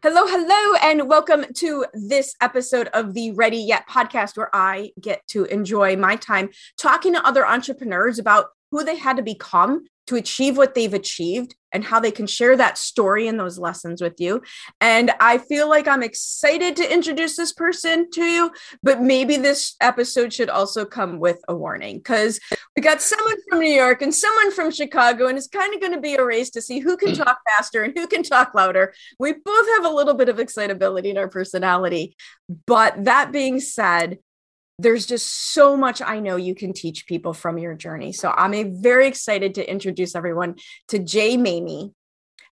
Hello, hello, and welcome to this episode of the Ready Yet podcast, where I get to enjoy my time talking to other entrepreneurs about who they had to become to achieve what they've achieved and how they can share that story and those lessons with you. And I feel like I'm excited to introduce this person to you, but maybe this episode should also come with a warning because we got someone from New York and someone from Chicago, and it's kind of going to be a race to see who can mm. talk faster and who can talk louder. We both have a little bit of excitability in our personality. But that being said, there's just so much I know you can teach people from your journey. So I'm very excited to introduce everyone to Jay Maymi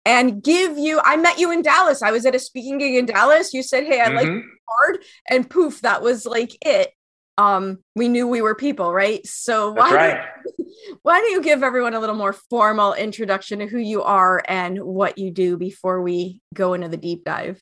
and give you. I met you in Dallas. I was at a speaking gig in Dallas. You said, "Hey, I mm-hmm. like hard," and poof, that was like it. Um, we knew we were people, right? So why right. don't, why don't you give everyone a little more formal introduction to who you are and what you do before we go into the deep dive?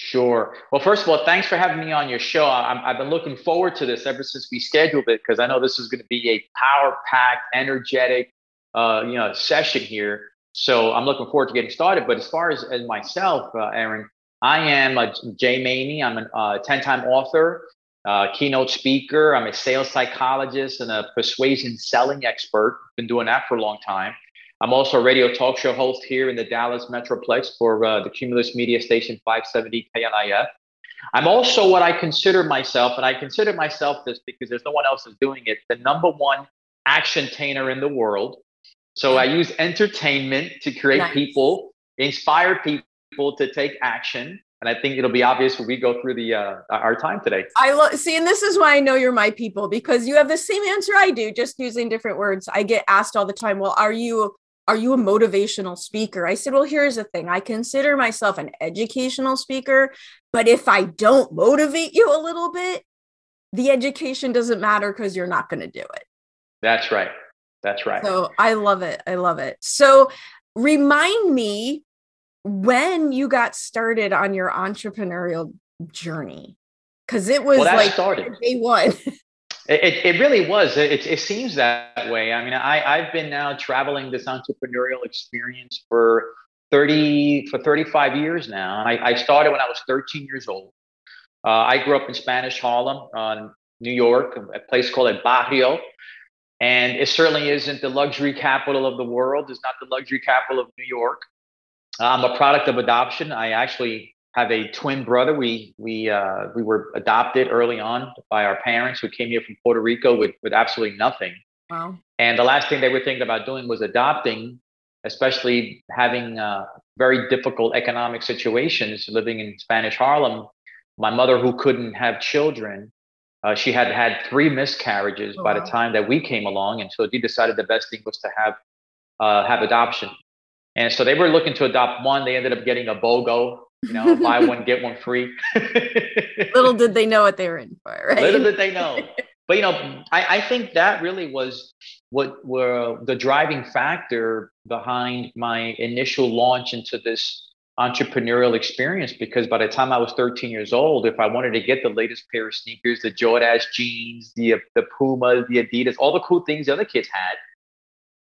Sure. Well, first of all, thanks for having me on your show. i have been looking forward to this ever since we scheduled it because I know this is going to be a power-packed, energetic, uh, you know, session here. So I'm looking forward to getting started. But as far as, as myself, uh, Erin, I am a Jay Maymi. I'm a uh, 10-time author, uh, keynote speaker. I'm a sales psychologist and a persuasion selling expert. Been doing that for a long time. I'm also a radio talk show host here in the Dallas Metroplex for uh, the Cumulus Media Station 570 KLIF. I'm also what I consider myself, and I consider myself this because there's no one else is doing it, the number one action tainer in the world. So I use entertainment to create nice. people, inspire people to take action. And I think it'll be obvious when we go through the uh, our time today. I love see, and this is why I know you're my people because you have the same answer I do, just using different words. I get asked all the time, "Well, are you are you a motivational speaker? I said, Well, here's the thing I consider myself an educational speaker, but if I don't motivate you a little bit, the education doesn't matter because you're not going to do it. That's right. That's right. So I love it. I love it. So remind me when you got started on your entrepreneurial journey because it was well, like started. day one. It, it really was. It, it seems that way. I mean, I, I've been now traveling this entrepreneurial experience for 30 for 35 years now. I, I started when I was 13 years old. Uh, I grew up in Spanish Harlem, uh, New York, a place called El Barrio. And it certainly isn't the luxury capital of the world. It's not the luxury capital of New York. I'm a product of adoption. I actually have a twin brother. We we uh, we were adopted early on by our parents who came here from Puerto Rico with with absolutely nothing. Wow. And the last thing they were thinking about doing was adopting, especially having uh, very difficult economic situations living in Spanish Harlem. My mother, who couldn't have children, uh, she had had three miscarriages oh, by wow. the time that we came along, and so they decided the best thing was to have uh, have adoption. And so they were looking to adopt one. They ended up getting a BOGO, you know, buy one get one free. Little did they know what they were in for, right? Little did they know. But you know, I, I think that really was what were the driving factor behind my initial launch into this entrepreneurial experience because by the time I was 13 years old, if I wanted to get the latest pair of sneakers, the Jordache jeans, the uh, the Puma, the Adidas, all the cool things the other kids had,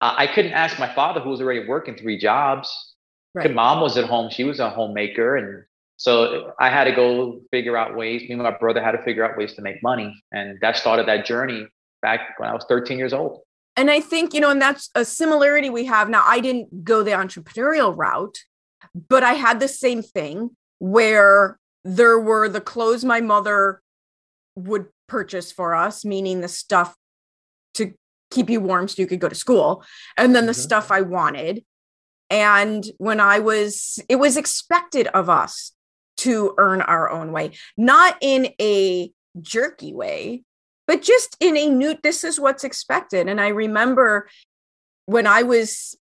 I couldn't ask my father, who was already working three jobs, Right. Mom was at home; she was a homemaker, and so I had to go figure out ways. Me and my brother had to figure out ways to make money, and that started that journey back when I was 13 years old. And I think you know, and that's a similarity we have now. I didn't go the entrepreneurial route, but I had the same thing where there were the clothes my mother would purchase for us, meaning the stuff to keep you warm so you could go to school and then the Mhm. stuff i wanted and when i was it was expected of us to earn our own way not in a jerky way but just in a new this is what's expected. And i remember when i was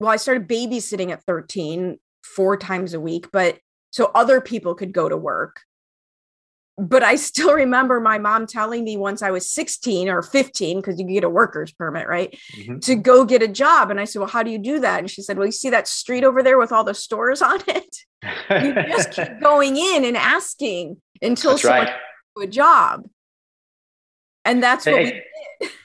well i started babysitting at 13 four times a week but so other people could go to work but I still remember my mom telling me once I was 16 or 15, because you get a worker's permit, right? Mhm. To go get a job. And I said, Well, how do you do that? And she said, Well, you see that street over there with all the stores on it? You just keep going in and asking until That's someone right. a job. And that's what Hey, we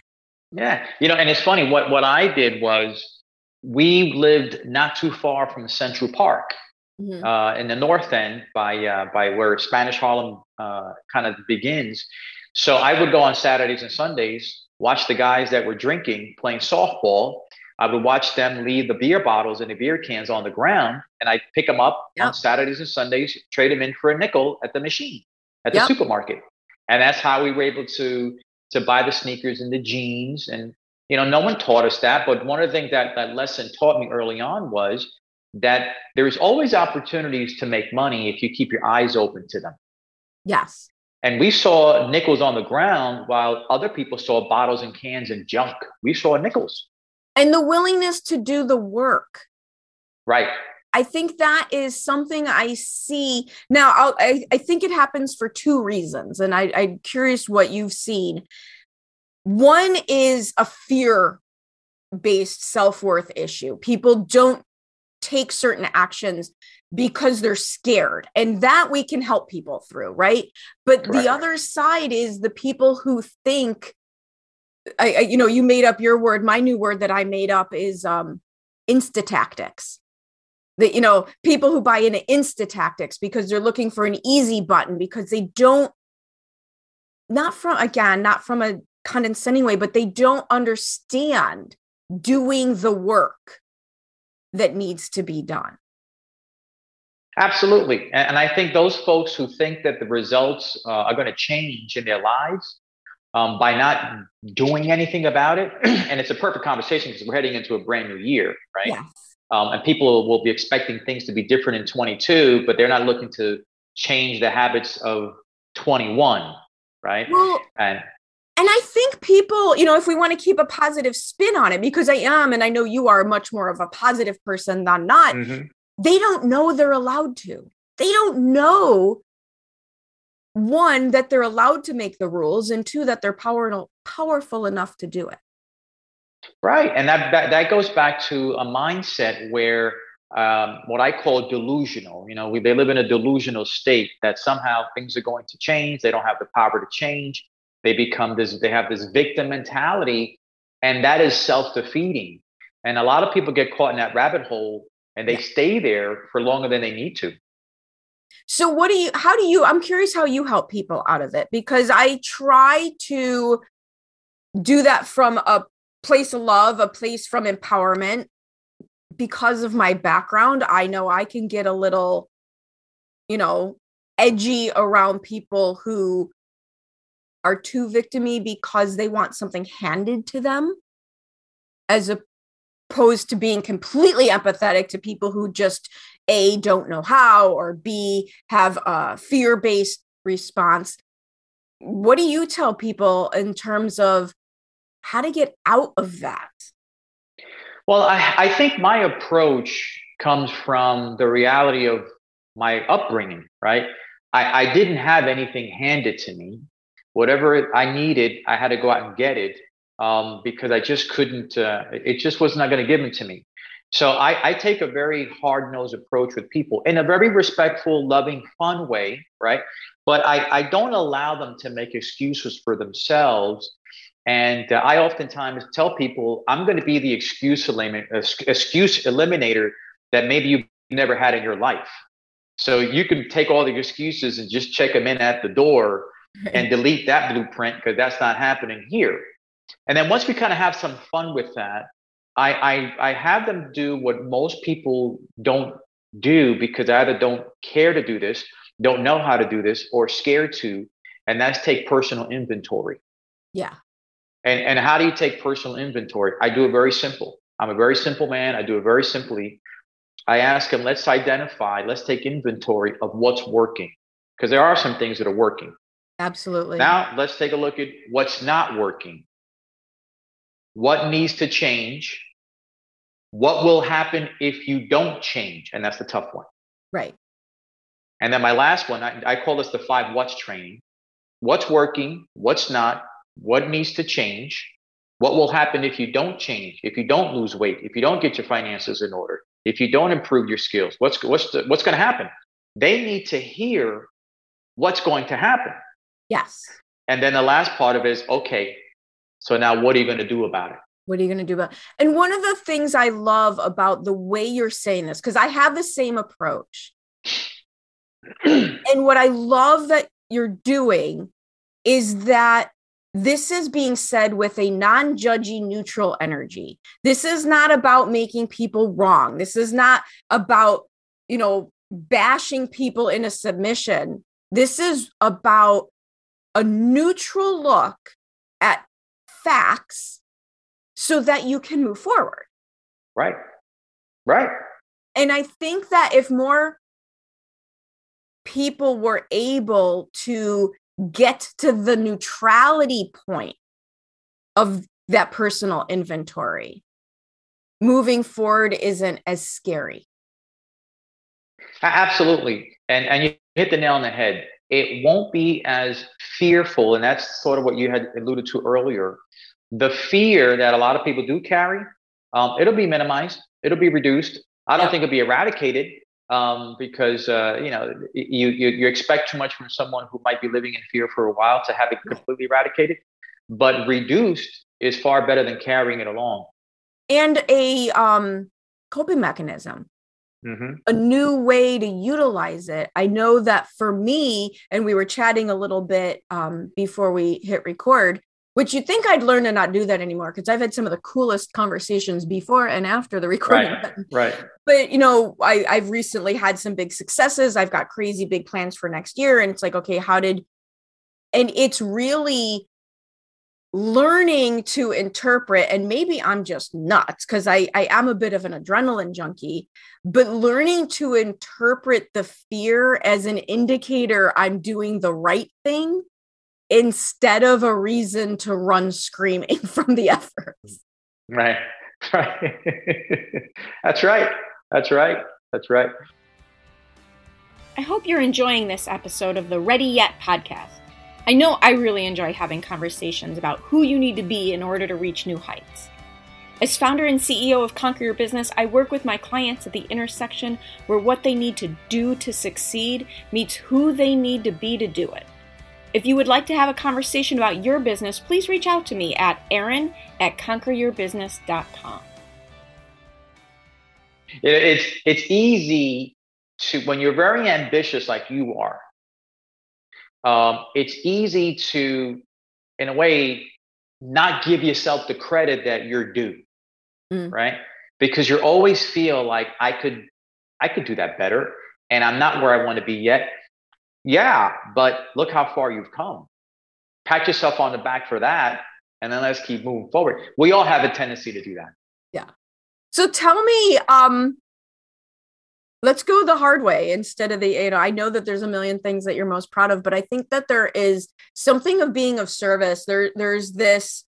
Yeah, you know, and it's funny. What what I did was we lived not too far from Central Park, Mhm. uh, in the north end by uh, by where Spanish Harlem uh, kind of begins. So I would go on Saturdays and Sundays, watch the guys that were drinking playing softball. I would watch them leave the beer bottles and the beer cans on the ground, and I'd pick them up Yep. on Saturdays and Sundays, trade them in for a nickel at the machine at the Yep. supermarket, and that's how we were able to to buy the sneakers and the jeans. And you know, no one taught us that, but one of the things that that lesson taught me early on was that there's always opportunities to make money if you keep your eyes open to them. yes. And we saw nickels on the ground while other people saw bottles and cans and junk. We saw nickels. And the willingness to do the work. Right. I think that is something I see now. I'll, I I think it happens for two reasons, and I, I'm curious what you've seen. One is a fear based self worth issue. People don't take certain actions because they're scared, and that we can help people through, right? But Correct. the other side is the people who think. I, I, you know, you made up your word. My new word that I made up is um, insta tactics that you know people who buy into insta tactics because they're looking for an easy button because they don't not from again not from a condescending way but they don't understand doing the work that needs to be done Absolutely. And, I think those folks who think that the results uh, are going to change in their lives um, by not doing anything about it, and it's a perfect conversation because we're heading into a brand new year, right? yes Um, and people will be expecting things to be different in 22, but they're not looking to change the habits of 21, right? well And and i think people you know if we want to keep a positive spin on it because i am and i know you are much more of a positive person than not Mhm. they don't know they're allowed to. They don't know one that they're allowed to make the rules and two that they're powerful powerful enough to do it. Right, and that, that that goes back to a mindset where um, what I call delusional. You know, we, they live in a delusional state that somehow things are going to change. They don't have the power to change. They become this. They have this victim mentality, and that is self defeating. And a lot of people get caught in that rabbit hole, and they stay there for longer than they need to. So what do you how do you I'm curious how you help people out of it because I try to do that from a place of love, a place from empowerment because of my background. I know I can get a little you know edgy around people who are too victimy because they want something handed to them as opposed to being completely empathetic to people who just a don't know how or b have a fear-based response what do you tell people in terms of how to get out of that Well, I, I think my approach comes from the reality of my upbringing, right? I, I didn't have anything handed to me. Whatever I needed, I had to go out and get it um, because I just couldn't, uh, it just was not going to give it to me. So I, I take a very hard nosed approach with people in a very respectful, loving, fun way, right? But I, I don't allow them to make excuses for themselves and uh, I oftentimes tell people, I'm going to be the excuse, elimin- excuse eliminator that maybe you've never had in your life. So you can take all the excuses and just check them in at the door and delete that blueprint because that's not happening here. And then once we kind of have some fun with that, I, I, I have them do what most people don't do because I either don't care to do this, don't know how to do this, or scared to, and that's take personal inventory. yeah And, and how do you take personal inventory? I do it very simple. I'm a very simple man. I do it very simply. I ask them, let's identify, let's take inventory of what's working because there are some things that are working. Absolutely. Now let's take a look at what's not working. What needs to change? What will happen if you don't change? And that's the tough one. Right. And then my last one, I, I call this the five what's training. What's working? What's not? What needs to change? What will happen if you don't change? If you don't lose weight? If you don't get your finances in order? If you don't improve your skills? What's what's the, what's going to happen? They need to hear what's going to happen. Yes. And then the last part of it is okay. So now what are you going to do about it? What are you going to do about it? And one of the things I love about the way you're saying this, because I have the same approach. and what I love that you're doing is that this is being said with a non judgy, neutral energy. This is not about making people wrong. This is not about, you know, bashing people in a submission. This is about a neutral look at facts so that you can move forward. Right. Right. And I think that if more people were able to get to the neutrality point of that personal inventory, moving forward isn't as scary. Absolutely. And and you hit the nail on the head. It won't be as fearful, and that's sort of what you had alluded to earlier. The fear that a lot of people do carry, um, it'll be minimized, it'll be reduced. I don't think it'll be eradicated, um, because uh, you know you, you, you expect too much from someone who might be living in fear for a while to have it completely eradicated. But reduced is far better than carrying it along. And a um, coping mechanism. Mm-hmm. A new way to utilize it. I know that for me, and we were chatting a little bit um, before we hit record, which you'd think I'd learn to not do that anymore because I've had some of the coolest conversations before and after the recording. Right. right. But you know, I, I've recently had some big successes. I've got crazy big plans for next year. And it's like, okay, how did and it's really learning to interpret and maybe i'm just nuts because I, I am a bit of an adrenaline junkie but learning to interpret the fear as an indicator i'm doing the right thing instead of a reason to run screaming from the efforts. Right. Right. That's right. That's right. That's right. I hope you're enjoying this episode of the Ready Yet podcast. I know I really enjoy having conversations about who you need to be in order to reach new heights. As founder and CEO of Conquer Your Business, I work with my clients at the intersection where what they need to do to succeed meets who they need to be to do it. If you would like to have a conversation about your business, please reach out to me at erin at conqueryourbusiness.com. It's, it's easy to, when you're very ambitious like you are, um, it's easy to, in a way, not give yourself the credit that you're due, mm. right? Because you always feel like I could, I could do that better, and I'm not where I want to be yet. Yeah, but look how far you've come. Pat yourself on the back for that, and then let's keep moving forward. We all have a tendency to do that. Yeah. So tell me, um, let's go the hard way instead of the you know i know that there's a million things that you're most proud of but i think that there is something of being of service there there's this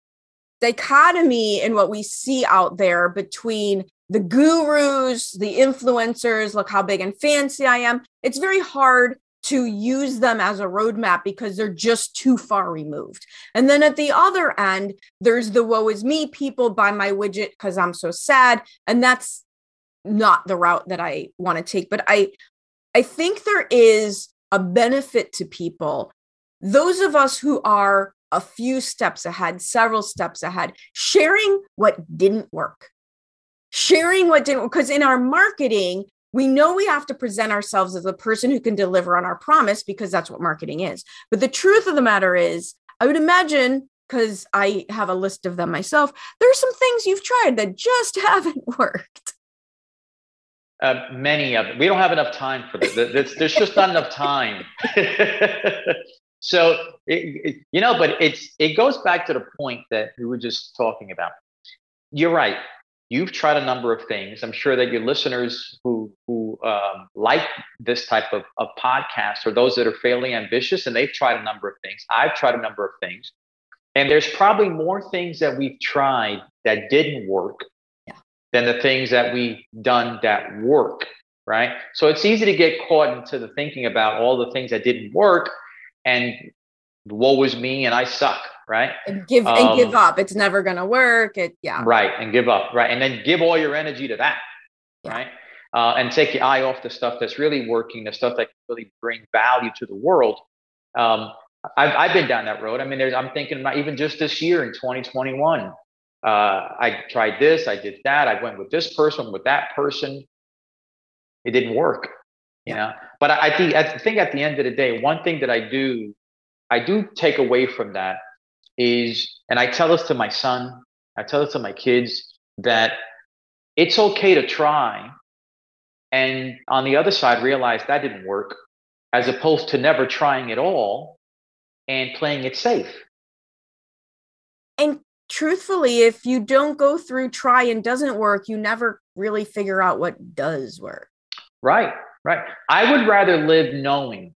dichotomy in what we see out there between the gurus the influencers look how big and fancy i am it's very hard to use them as a roadmap because they're just too far removed. And then at the other end, there's the woe is me people buy my widget because I'm so sad. And that's not the route that I want to take. But I I think there is a benefit to people. Those of us who are a few steps ahead, several steps ahead, sharing what didn't work. Sharing what didn't because in our marketing, we know we have to present ourselves as a person who can deliver on our promise because that's what marketing is. But the truth of the matter is, I would imagine because I have a list of them myself, there's some things you've tried that just haven't worked. Uh, many of them. We don't have enough time for this. There's, there's just not enough time. so it, it, you know, but it's it goes back to the point that we were just talking about. You're right. You've tried a number of things. I'm sure that your listeners who who um, like this type of, of podcast or those that are fairly ambitious and they've tried a number of things. I've tried a number of things. And there's probably more things that we've tried that didn't work. Than the things that we've done that work, right? So it's easy to get caught into the thinking about all the things that didn't work and woe was me and I suck, right? And give um, and give up. It's never gonna work. It yeah. Right. And give up. Right. And then give all your energy to that. Yeah. Right. Uh, and take your eye off the stuff that's really working, the stuff that can really bring value to the world. Um, I've, I've been down that road. I mean, there's, I'm thinking about even just this year in 2021, uh, I tried this, I did that, I went with this person, with that person. It didn't work, you know. But I, I think I think at the end of the day, one thing that I do I do take away from that is, and I tell this to my son, I tell this to my kids that it's okay to try. And on the other side, realize that didn't work, as opposed to never trying at all and playing it safe. And truthfully, if you don't go through try and doesn't work, you never really figure out what does work. Right, right. I would rather live knowing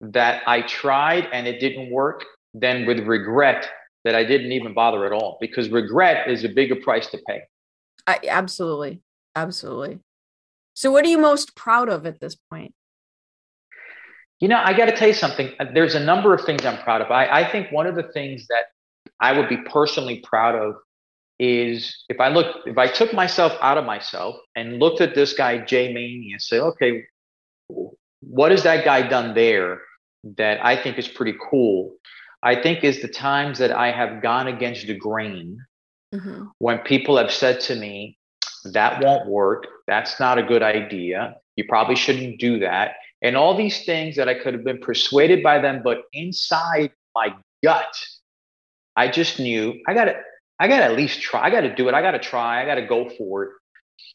that I tried and it didn't work than with regret that I didn't even bother at all because regret is a bigger price to pay. I, absolutely. Absolutely. So, what are you most proud of at this point? You know, I got to tell you something. There's a number of things I'm proud of. I, I think one of the things that I would be personally proud of is if I look, if I took myself out of myself and looked at this guy, Jay Maymi, and say, okay, what has that guy done there that I think is pretty cool, I think is the times that I have gone against the grain mm-hmm. when people have said to me, that won't work. That's not a good idea. You probably shouldn't do that. And all these things that I could have been persuaded by them, but inside my gut, I just knew I got to, I got to at least try. I got to do it. I got to try. I got to go for it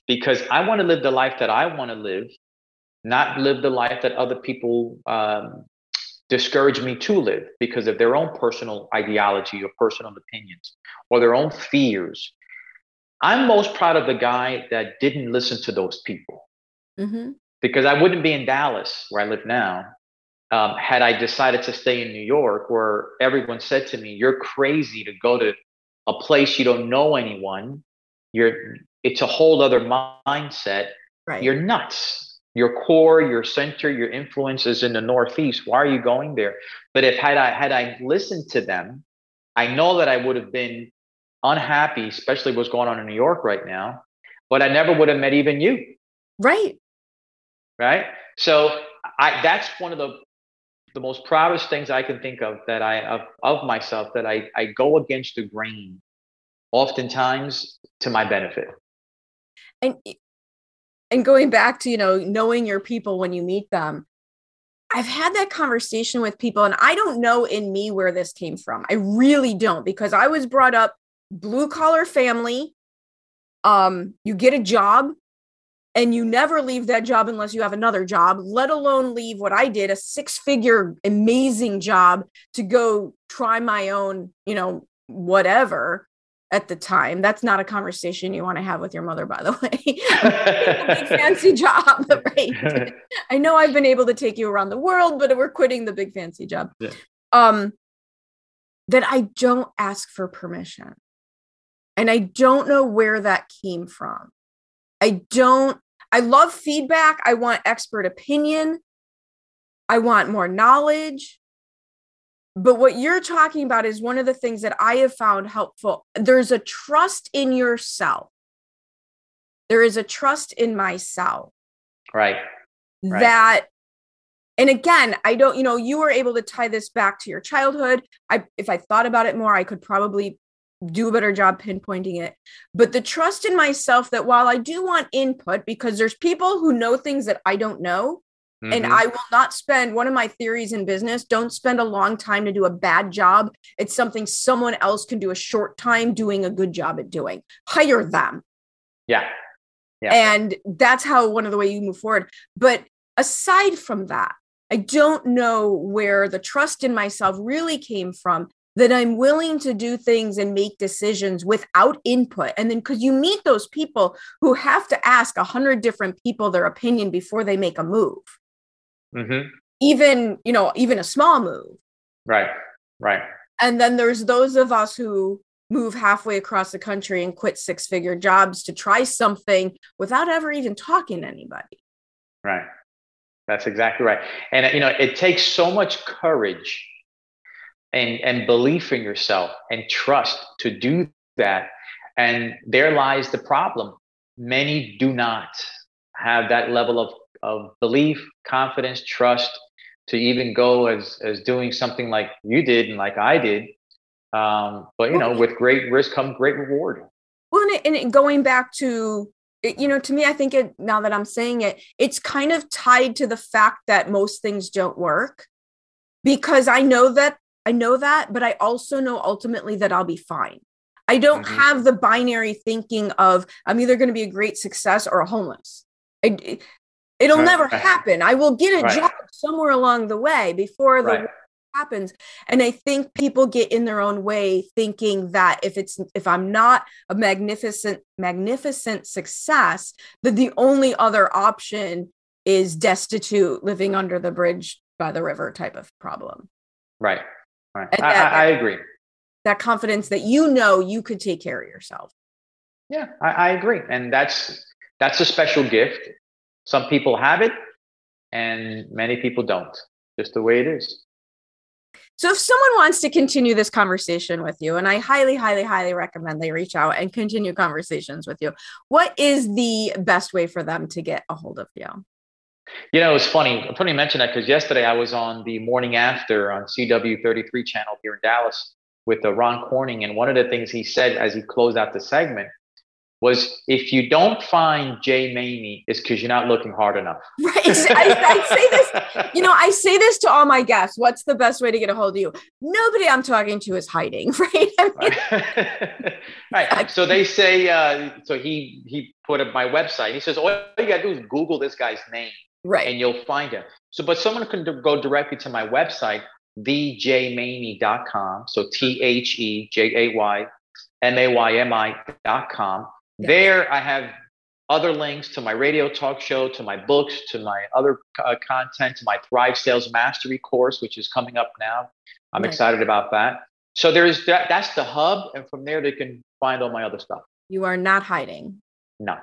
because I want to live the life that I want to live, not live the life that other people um, discourage me to live because of their own personal ideology or personal opinions or their own fears. I'm most proud of the guy that didn't listen to those people mm-hmm. because I wouldn't be in Dallas, where I live now, um, had I decided to stay in New York, where everyone said to me, "You're crazy to go to a place you don't know anyone. You're it's a whole other mindset. Right. You're nuts." your core, your center, your influence is in the Northeast. Why are you going there? But if had I had I listened to them, I know that I would have been unhappy, especially what's going on in New York right now. But I never would have met even you. Right. Right. So I that's one of the the most proudest things I can think of that I of, of myself that I, I go against the grain oftentimes to my benefit. And and going back to you know knowing your people when you meet them i've had that conversation with people and i don't know in me where this came from i really don't because i was brought up blue collar family um you get a job and you never leave that job unless you have another job let alone leave what i did a six figure amazing job to go try my own you know whatever at the time. That's not a conversation you want to have with your mother, by the way. big fancy job, right? I know I've been able to take you around the world, but we're quitting the big fancy job. Yeah. Um, that I don't ask for permission. And I don't know where that came from. I don't, I love feedback. I want expert opinion. I want more knowledge. But what you're talking about is one of the things that I have found helpful. There's a trust in yourself. There is a trust in myself. Right. right. That and again, I don't, you know, you were able to tie this back to your childhood. I if I thought about it more, I could probably do a better job pinpointing it. But the trust in myself that while I do want input, because there's people who know things that I don't know, Mm-hmm. And I will not spend one of my theories in business don't spend a long time to do a bad job. It's something someone else can do a short time doing a good job at doing. Hire them. Yeah. Yeah. And that's how one of the way you move forward. But aside from that, I don't know where the trust in myself really came from that I'm willing to do things and make decisions without input. And then because you meet those people who have to ask a hundred different people their opinion before they make a move. Mm-hmm. Even, you know, even a small move. Right. Right. And then there's those of us who move halfway across the country and quit six figure jobs to try something without ever even talking to anybody. Right. That's exactly right. And, you know, it takes so much courage and, and belief in yourself and trust to do that. And there lies the problem. Many do not have that level of, of belief, confidence, trust to even go as, as doing something like you did and like I did. Um, but, you know, with great risk comes great reward. Well, and, and going back to you know to me i think it now that i'm saying it it's kind of tied to the fact that most things don't work because i know that I know that, but I also know ultimately that I'll be fine. I don't mm-hmm. have the binary thinking of I'm either going to be a great success or a homeless. I, it'll right. never happen. I will get a right. job somewhere along the way before the right. happens. And I think people get in their own way thinking that if it's if I'm not a magnificent magnificent success, that the only other option is destitute living under the bridge by the river type of problem. Right. Right. I, that, I, I, agree. That confidence that you know you could take care of yourself. Yeah, I, I agree. And that's that's a special gift. Some people have it and many people don't. Just the way it is. So if someone wants to continue this conversation with you, and I highly, highly, highly recommend they reach out and continue conversations with you, what is the best way for them to get a hold of you? You know, it's funny. I'm funny you mention that because yesterday I was on the morning after on CW33 channel here in Dallas with uh, Ron Corning, and one of the things he said as he closed out the segment was, "If you don't find Jay Maymi, it's because you're not looking hard enough." Right. I, I, say this. You know, I say this to all my guests. What's the best way to get a hold of you? Nobody I'm talking to is hiding, right? I mean, right. So they say. Uh, so he he put up my website. He says, all you gotta do is Google this guy's name right. and you'll find him so but someone can go directly to my website thejaymaymi.com so t-h-e-j-a-y-m-a-y-m-i.com yes. there i have other links to my radio talk show to my books to my other uh, content to my thrive sales mastery course which is coming up now. I'm right. excited about that. So there's that that's the hub and from there they can find all my other stuff. You are not hiding. No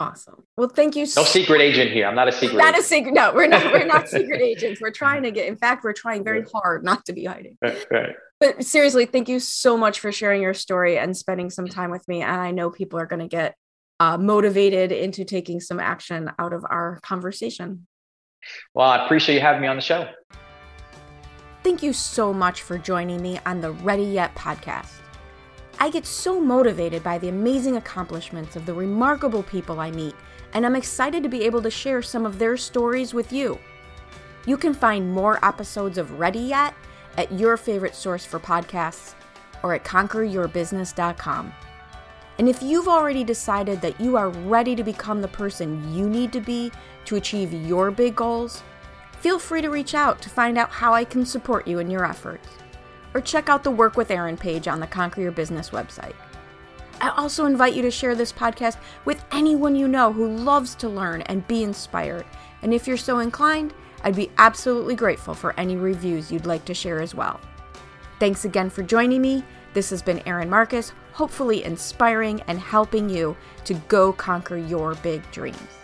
Awesome. Well, thank you. So no secret agent here. I'm not a secret. Not agent. a secret. No, we're not. We're not secret agents. We're trying to get. In fact, we're trying very hard not to be hiding. Right. But seriously, thank you so much for sharing your story and spending some time with me. And I know people are going to get uh, motivated into taking some action out of our conversation. Well, I appreciate you having me on the show. Thank you so much for joining me on the Ready Yet podcast. I get so motivated by the amazing accomplishments of the remarkable people I meet, and I'm excited to be able to share some of their stories with you. You can find more episodes of Ready Yet at your favorite source for podcasts or at conqueryourbusiness.com. And if you've already decided that you are ready to become the person you need to be to achieve your big goals, feel free to reach out to find out how I can support you in your efforts or check out the Work with Erin page on the Conquer Your Business website. I also invite you to share this podcast with anyone you know who loves to learn and be inspired. And if you're so inclined, I'd be absolutely grateful for any reviews you'd like to share as well. Thanks again for joining me. This has been Erin Marcus, hopefully inspiring and helping you to go conquer your big dreams.